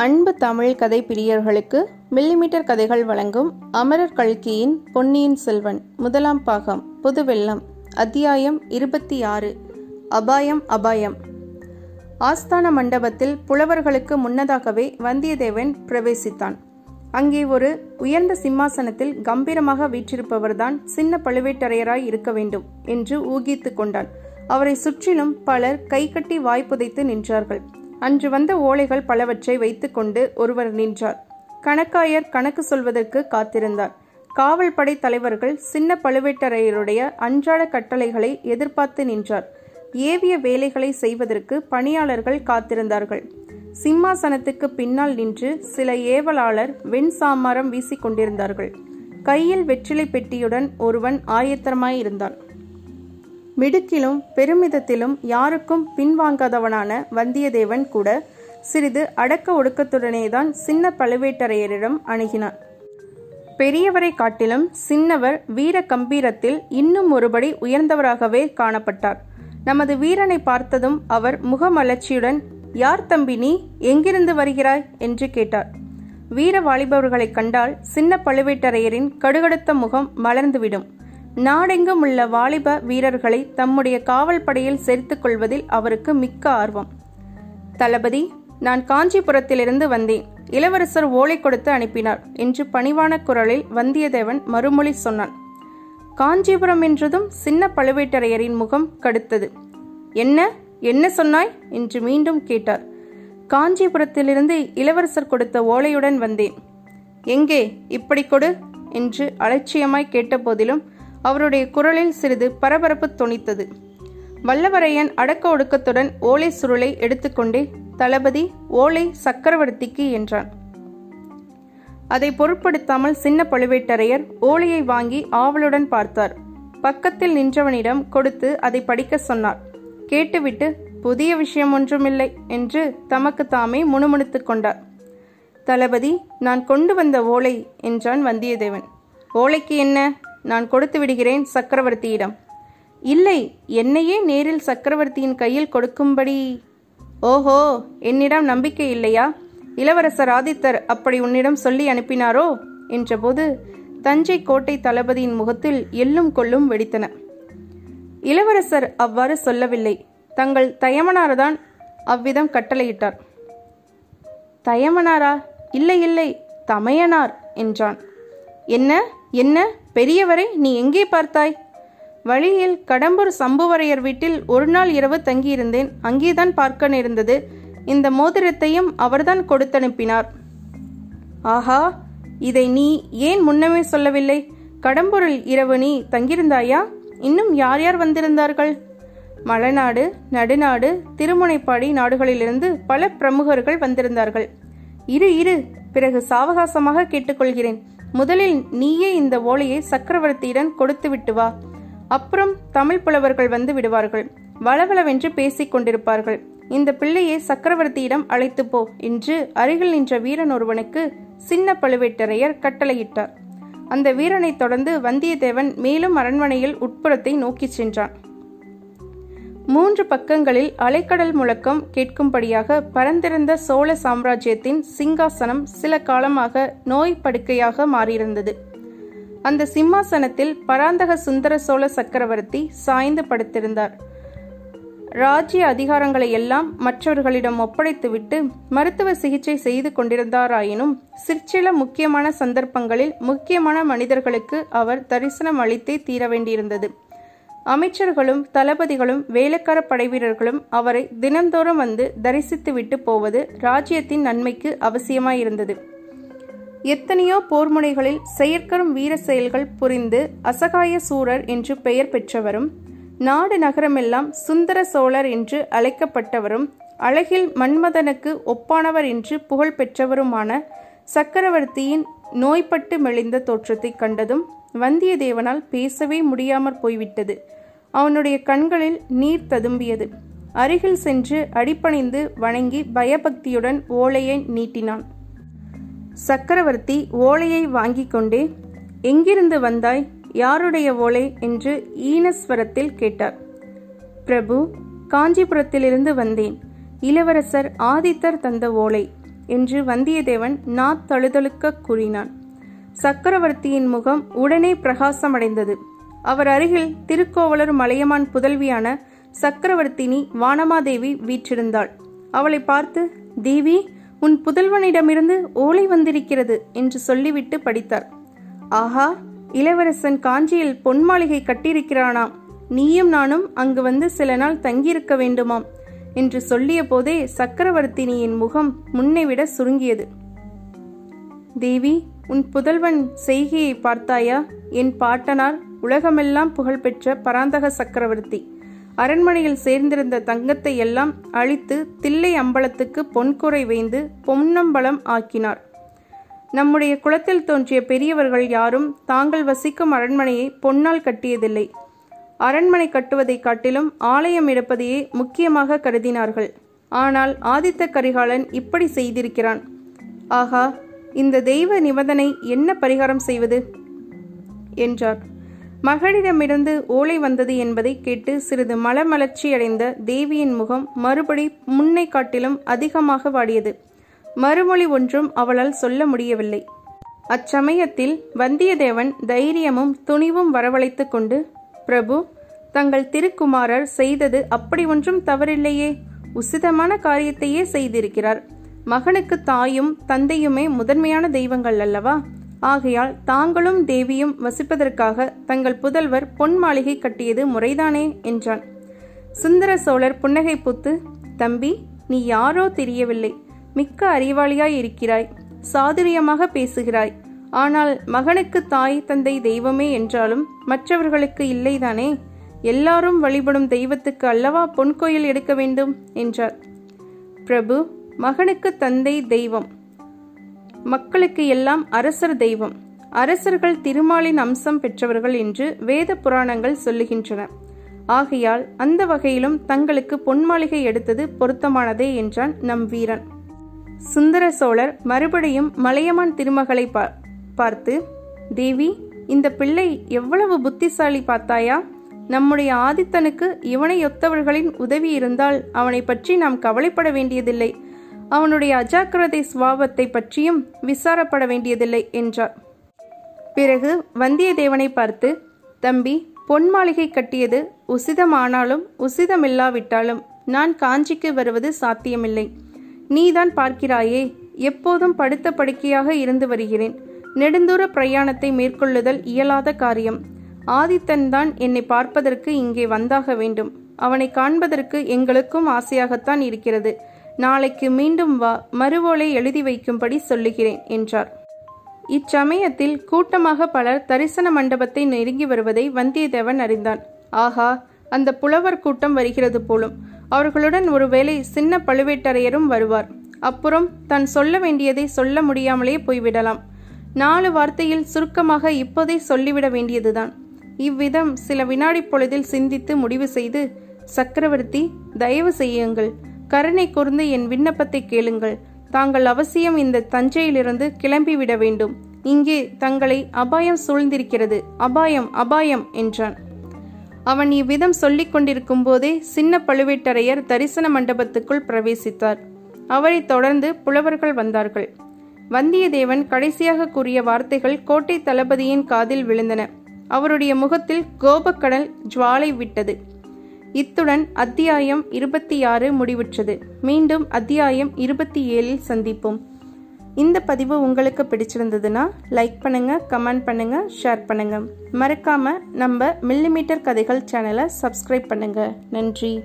அன்பு தமிழ் கதை பிரியர்களுக்கு மில்லிமீட்டர் கதைகள் வழங்கும் அமரர் கல்கியின் பொன்னியின் செல்வன் முதலாம் பாகம் புதுவெள்ளம் அத்தியாயம் இருபத்தி ஆறு அபாயம் அபாயம். ஆஸ்தான மண்டபத்தில் புலவர்களுக்கு முன்னதாகவே வந்தியத்தேவன் பிரவேசித்தான். அங்கே ஒரு உயர்ந்த சிம்மாசனத்தில் கம்பீரமாக வீற்றிருப்பவர்தான் சின்ன பழுவேட்டரையராய் இருக்க வேண்டும் என்று ஊகித்துக் கொண்டான். அவரை சுற்றிலும் பலர் கைகட்டி வாய்ப்புதைத்து நின்றார்கள். அன்று வந்த ஓலைகள் பலவற்றை வைத்துக்கொண்டு ஒருவர் நின்றார். கணக்காயர் கணக்கு சொல்வதற்கு காத்திருந்தார். காவல் படை தலைவர்கள் சின்ன பழுவேட்டரையருடைய அன்றாட கட்டளைகளை எதிர்பார்த்து நின்றார். ஏவிய வேலைகளை செய்வதற்கு பணியாளர்கள் காத்திருந்தார்கள். சிம்மாசனத்துக்கு பின்னால் நின்று சில ஏவலாளர் வெண் சாமாரம் வீசிக் கொண்டிருந்தார்கள். கையில் வெற்றிலை பெட்டியுடன் ஒருவன் ஆயத்தமாயிருந்தான் மிடுக்கிலும் பெருமிதத்திலும் யாருக்கும் பின்வாங்காதவனான வந்தியத்தேவன் கூட சிறிது அடக்க ஒடுக்கத்துடனேதான் சின்ன பழுவேட்டரையரிடம் அணுகினான். பெரியவரை காட்டிலும் சின்னவர் வீர கம்பீரத்தில் இன்னும் ஒருபடி உயர்ந்தவராகவே காணப்பட்டார். நமது வீரனை பார்த்ததும் அவர் முகமலர்ச்சியுடன் யார் தம்பி நீ? எங்கிருந்து வருகிறாய்? என்று கேட்டார். வீர வாலிபவர்களைக் கண்டால் சின்ன பழுவேட்டரையரின் கடுகடுத்த முகம் மலர்ந்துவிடும். நாடெங்கும் உள்ள வாலிப வீரர்களை தம்முடைய காவல் படையில் சேர்த்துக் கொள்வதில் அவருக்கு மிக்க ஆர்வம். தளபதி நான் காஞ்சிபுரத்திலிருந்து வந்தேன். இளவரசர் ஓலை கொடுத்து அனுப்பினார் என்று பணிவான குரலில் வந்தியத்தேவன் மறுமொழி சொன்னான். காஞ்சிபுரம் என்றதும் சின்ன பழுவேட்டரையரின் முகம் கடுத்தது. என்ன? என்ன சொன்னாய்? என்று மீண்டும் கேட்டார். காஞ்சிபுரத்திலிருந்து இளவரசர் கொடுத்த ஓலையுடன் வந்தேன். எங்கே? இப்படி கொடு என்று அலட்சியமாய் கேட்டபோதிலும் அவருடைய குரலில் சிறிது பரபரப்பு துணித்தது வல்லவரையன் அடக்க ஒடுக்கத்துடன் ஓலை சுருளை எடுத்துக்கொண்டே தளபதி ஓலை சக்கரவர்த்திக்கு என்றான். அதை பொருட்படுத்தாமல் சின்ன பழுவேட்டரையர் ஓலையை வாங்கி ஆவலுடன் பார்த்தார். பக்கத்தில் நின்றவனிடம் கொடுத்து அதை படிக்க சொன்னார். கேட்டுவிட்டு புதிய விஷயம் ஒன்றுமில்லை என்று தமக்கு தாமே முணுமுணுத்துக் கொண்டார். தளபதி நான் கொண்டு வந்த ஓலை என்றான் வந்தியத்தேவன். ஓலைக்கு என்ன? நான் கொடுத்து விடுகிறேன் சக்கரவர்த்தியிடம். இல்லை என்னையே நேரில் சக்கரவர்த்தியின் கையில் கொடுக்கும்படி. ஓஹோ என்னிடம் நம்பிக்கை இல்லையா? இளவரசர் ஆதித்தர் அப்படி உன்னிடம் சொல்லி அனுப்பினாரோ? என்றபோது தஞ்சை கோட்டை தளபதியின் முகத்தில் எல்லும் கொள்ளும் வெடித்தன. இளவரசர் அவ்வாறு சொல்லவில்லை. தங்கள் தயமனார்தான் அவ்விதம் கட்டளையிட்டார். தயமனாரா? இல்லை இல்லை தமையனார் என்றான். என்ன என்ன? பெரியவரை நீ எங்கே பார்த்தாய்? வழியில் கடம்பூர் சம்புவரையர் வீட்டில் ஒரு நாள் இரவு தங்கியிருந்தேன். அங்கேதான் பார்க்க நேர்ந்தது. இந்த மோதிரத்தையும் அவர்தான் கொடுத்தனுப்பினார். ஆஹா இதை நீ ஏன் முன்னமே சொல்லவில்லை? கடம்பூரில் இரவு நீ தங்கியிருந்தாயா? இன்னும் யார் யார் வந்திருந்தார்கள்? மலைநாடு நடுநாடு திருமுனைப்பாடி நாடுகளிலிருந்து பல பிரமுகர்கள் வந்திருந்தார்கள். இரு இரு பிறகு சாவகாசமாக கேட்டுக்கொள்கிறேன். முதலில் நீயே இந்த ஓலையை சக்கரவர்த்தியிடம் கொடுத்து விட்டு வா. அப்புறம் தமிழ் புலவர்கள் வந்து விடுவார்கள். வளவளவென்று பேசிக் கொண்டிருப்பார்கள். இந்த பிள்ளையை சக்கரவர்த்தியிடம் அழைத்து போ என்று அருகில் நின்ற வீரன் ஒருவனுக்கு சின்ன பழுவேட்டரையர் கட்டளையிட்டார். அந்த வீரனைத் தொடர்ந்து வந்தியத்தேவன் மேலும் அரண்மனையில் உட்புறத்தை நோக்கிச் சென்றான். மூன்று பக்கங்களில் அலைக்கடல் முழக்கம் கேட்கும்படியாக பரந்திருந்த சோழ சாம்ராஜ்யத்தின் சிங்காசனம் சில காலமாக நோய் படுக்கையாக மாறியிருந்தது. அந்த சிம்மாசனத்தில் பராந்தக சுந்தர சோழ சக்கரவர்த்தி சாய்ந்து படுத்திருந்தார். ராஜ்ய அதிகாரங்களை எல்லாம் மற்றவர்களிடம் ஒப்படைத்துவிட்டு மருத்துவ சிகிச்சை செய்து கொண்டிருந்தாராயினும் சிற்சில முக்கியமான சந்தர்ப்பங்களில் முக்கியமான மனிதர்களுக்கு அவர் தரிசனம் அளித்தே தீர வேண்டியிருந்தது அமைச்சர்களும் தளபதிகளும் வேலைக்கார படைவீரர்களும் அவரை தினந்தோறும் வந்து தரிசித்து விட்டு போவது ராஜ்யத்தின் நன்மைக்கு அவசியமாயிருந்தது. எத்தனையோ போர்முனைகளில் செயற்கரும் வீர செயல்கள் புரிந்து அசகாய சூரர் என்று பெயர் பெற்றவரும் நாடு நகரமெல்லாம் சுந்தர சோழர் என்று அழைக்கப்பட்டவரும் அழகில் மன்மதனுக்கு ஒப்பானவர் என்று புகழ் பெற்றவருமான சக்கரவர்த்தியின் நோய்பட்டு மெலிந்த தோற்றத்தை கண்டதும் வந்தியத்தேவனால் பேசவே முடியாமற் போய்விட்டது. அவனுடைய கண்களில் நீர் ததும்பியது. அருகில் சென்று அடிப்பணிந்து வணங்கி பயபக்தியுடன் ஓலையை நீட்டினான். சக்கரவர்த்தி ஓலையை வாங்கிக் கொண்டே எங்கிருந்து வந்தாய்? யாருடைய ஓலை? என்று ஈனஸ்வரத்தில் கேட்டார். பிரபு காஞ்சிபுரத்திலிருந்து வந்தேன். இளவரசர் ஆதித்தர் தந்த ஓலை. என்று வந்தியத்தேவன் நா தழுதழுக்க கூறினான். சக்கரவர்த்தியின் முகம் உடனே பிரகாசமடைந்தது. அவர் அருகில் திருக்கோவலூர் மலையமான் புதல்வியான சக்கரவர்த்தினி வானமாதேவி வீற்றிருந்தாள். அவளை பார்த்து தேவி உன் புதல்வனிடமிருந்து ஓலை வந்திருக்கிறது என்று சொல்லிவிட்டு படித்தார். ஆஹா இளவரசன் காஞ்சியில் பொன் மாளிகை கட்டியிருக்கிறானாம். நீயும் நானும் அங்கு வந்து சில நாள் தங்கியிருக்க வேண்டுமாம் என்று சொல்லிய போதே சக்கரவர்த்தினியின் முகம் முன்னைவிட சுருங்கியது. தேவி உன் புதல்வன் செய்கையை பார்த்தாயா? என் பாட்டனார் உலகமெல்லாம் புகழ்பெற்ற பராந்தக சக்கரவர்த்தி. அரண்மனையில் சேர்ந்திருந்த தங்கத்தை எல்லாம் அழித்து தில்லை அம்பலத்துக்கு பொன்குறை வைந்து பொன்னம்பலம் ஆக்கினார். நம்முடைய குலத்தில் தோன்றிய பெரியவர்கள் யாரும் தாங்கள் வசிக்கும் அரண்மனையை பொன்னால் கட்டியதில்லை. அரண்மனை கட்டுவதை காட்டிலும் ஆலயம் எடுப்பதையே முக்கியமாக கருதினார்கள். ஆனால் ஆதித்த கரிகாலன் இப்படி செய்திருக்கிறான். ஆகா இந்த தெய்வ நிபந்தனை என்ன பரிகாரம் செய்வது? என்றார். மகளிடமிருந்து ஓலை வந்தது என்பதை கேட்டு சிறிது மலமலர்ச்சி அடைந்த தேவியின் முகம் மறுபடி முன்னை காட்டிலும் அதிகமாக வாடியது. மறுமொழி ஒன்றும் அவளால் சொல்ல முடியவில்லை. அச்சமயத்தில் வந்தியத்தேவன் தைரியமும் துணிவும் வரவழைத்து கொண்டு பிரபு தங்கள் திருக்குமாரர் செய்தது அப்படி ஒன்றும் தவறில்லையே. உசிதமான காரியத்தையே செய்திருக்கிறார். மகனுக்கு தாயும் தந்தையுமே முதன்மையான தெய்வங்கள் அல்லவா? ஆகையால் தாங்களும் தேவியும் வசிப்பதற்காக தங்கள் புதல்வர் பொன் மாளிகை கட்டியது முறைதானே என்றான். சுந்தர சோழர் புன்னகை பூத்து தம்பி நீ யாரோ தெரியவில்லை. மிக்க அறிவாளியாய் இருக்கிறாய். சாதுரியமாக பேசுகிறாய். ஆனால் மகனுக்கு தாய் தந்தை தெய்வமே என்றாலும் மற்றவர்களுக்கு இல்லைதானே? எல்லாரும் வழிபடும் தெய்வத்துக்கு அல்லவா பொன் கோயில் எடுக்க வேண்டும்? என்றார் பிரபு மகனுக்கு தந்தை தெய்வம். மக்களுக்கு எல்லாம் அரசர் தெய்வம். அரசர்கள் திருமாலின் அம்சம் பெற்றவர்கள் என்று வேத புராணங்கள் சொல்லுகின்றன. ஆகையால் அந்த வகையிலும் தங்களுக்கு பொன்மாளிகை எடுத்தது பொருத்தமானதே என்றான் நம் வீரன். சுந்தர சோழர் மறுபடியும் மலையமான் திருமகளை பார்த்து தேவி இந்த பிள்ளை எவ்வளவு புத்திசாலி பார்த்தாயா? நம்முடைய ஆதித்தனுக்கு இவனை ஒத்தவர்களின் உதவி இருந்தால் அவனை பற்றி நாம் கவலைப்பட வேண்டியதில்லை. அவனுடைய அஜாக்கிரதை சுவாபத்தை பற்றியும் விசாரப்பட வேண்டியதில்லை என்றார். பிறகு வந்தியத்தேவனை பார்த்து தம்பி பொன் மாளிகை கட்டியது உசிதமானாலும் உசிதமில்லாவிட்டாலும் நான் காஞ்சிக்கு வருவது சாத்தியமில்லை. நீதான் பார்க்கிறாயே எப்போதும் படுத்த படுக்கையாக இருந்து வருகிறேன். நெடுந்தூர பிரயாணத்தை மேற்கொள்ளுதல் இயலாத காரியம். ஆதித்தன் தான் என்னை பார்ப்பதற்கு இங்கே வந்தாக வேண்டும். அவனை காண்பதற்கு எங்களுக்கும் ஆசையாகத்தான் இருக்கிறது. நாளைக்கு மீண்டும் வா மறுவோலை எழுதி வைக்கும்படி சொல்லுகிறேன் என்றார். இச்சமயத்தில் கூட்டமாக பலர் தரிசன மண்டபத்தை நெருங்கி வருவதை வந்தியத்தேவன் அறிந்தான். ஆஹா அந்த புலவர் கூட்டம் வருகிறது போலும். அவர்களுடன் ஒருவேளை சின்ன பழுவேட்டரையரும் வருவார். அப்புறம் தான் சொல்ல வேண்டியதை சொல்ல முடியாமலே போய்விடலாம். நாலு வார்த்தையில் சுருக்கமாக இப்போதே சொல்லிவிட வேண்டியதுதான். இவ்விதம் சில வினாடி பொழுதில் சிந்தித்து முடிவு செய்து சக்கரவர்த்தி தயவு செய்யுங்கள். கருணை கூர்ந்து என் விண்ணப்பத்தை கேளுங்கள். தாங்கள் அவசியம் இந்த தஞ்சையிலிருந்து கிளம்பிவிட வேண்டும். இங்கே தங்களை அபாயம் சூழ்ந்திருக்கிறது. அபாயம் அபாயம் என்றான். அவன் இவ்விதம் சொல்லிக் கொண்டிருக்கும் போதே சின்ன பழுவேட்டரையர் தரிசன மண்டபத்துக்குள் பிரவேசித்தார். அவரைத் தொடர்ந்து புலவர்கள் வந்தார்கள். வந்தியத்தேவன் கடைசியாக கூறிய வார்த்தைகள் கோட்டை தளபதியின் காதில் விழுந்தன. அவருடைய முகத்தில் கோபக்கடல் ஜுவாலை விட்டது. இத்துடன் அத்தியாயம் இருபத்தி ஆறு முடிவுற்றது. மீண்டும் அத்தியாயம் இருபத்தி ஏழில் சந்திப்போம். இந்த பதிவு உங்களுக்கு பிடிச்சிருந்ததுன்னா லைக் பண்ணுங்க கமெண்ட் பண்ணுங்க ஷேர் பண்ணுங்க. மறக்காம நம்ம மில்லிமீட்டர் கதைகள் சேனலை சப்ஸ்கிரைப் பண்ணுங்க. நன்றி.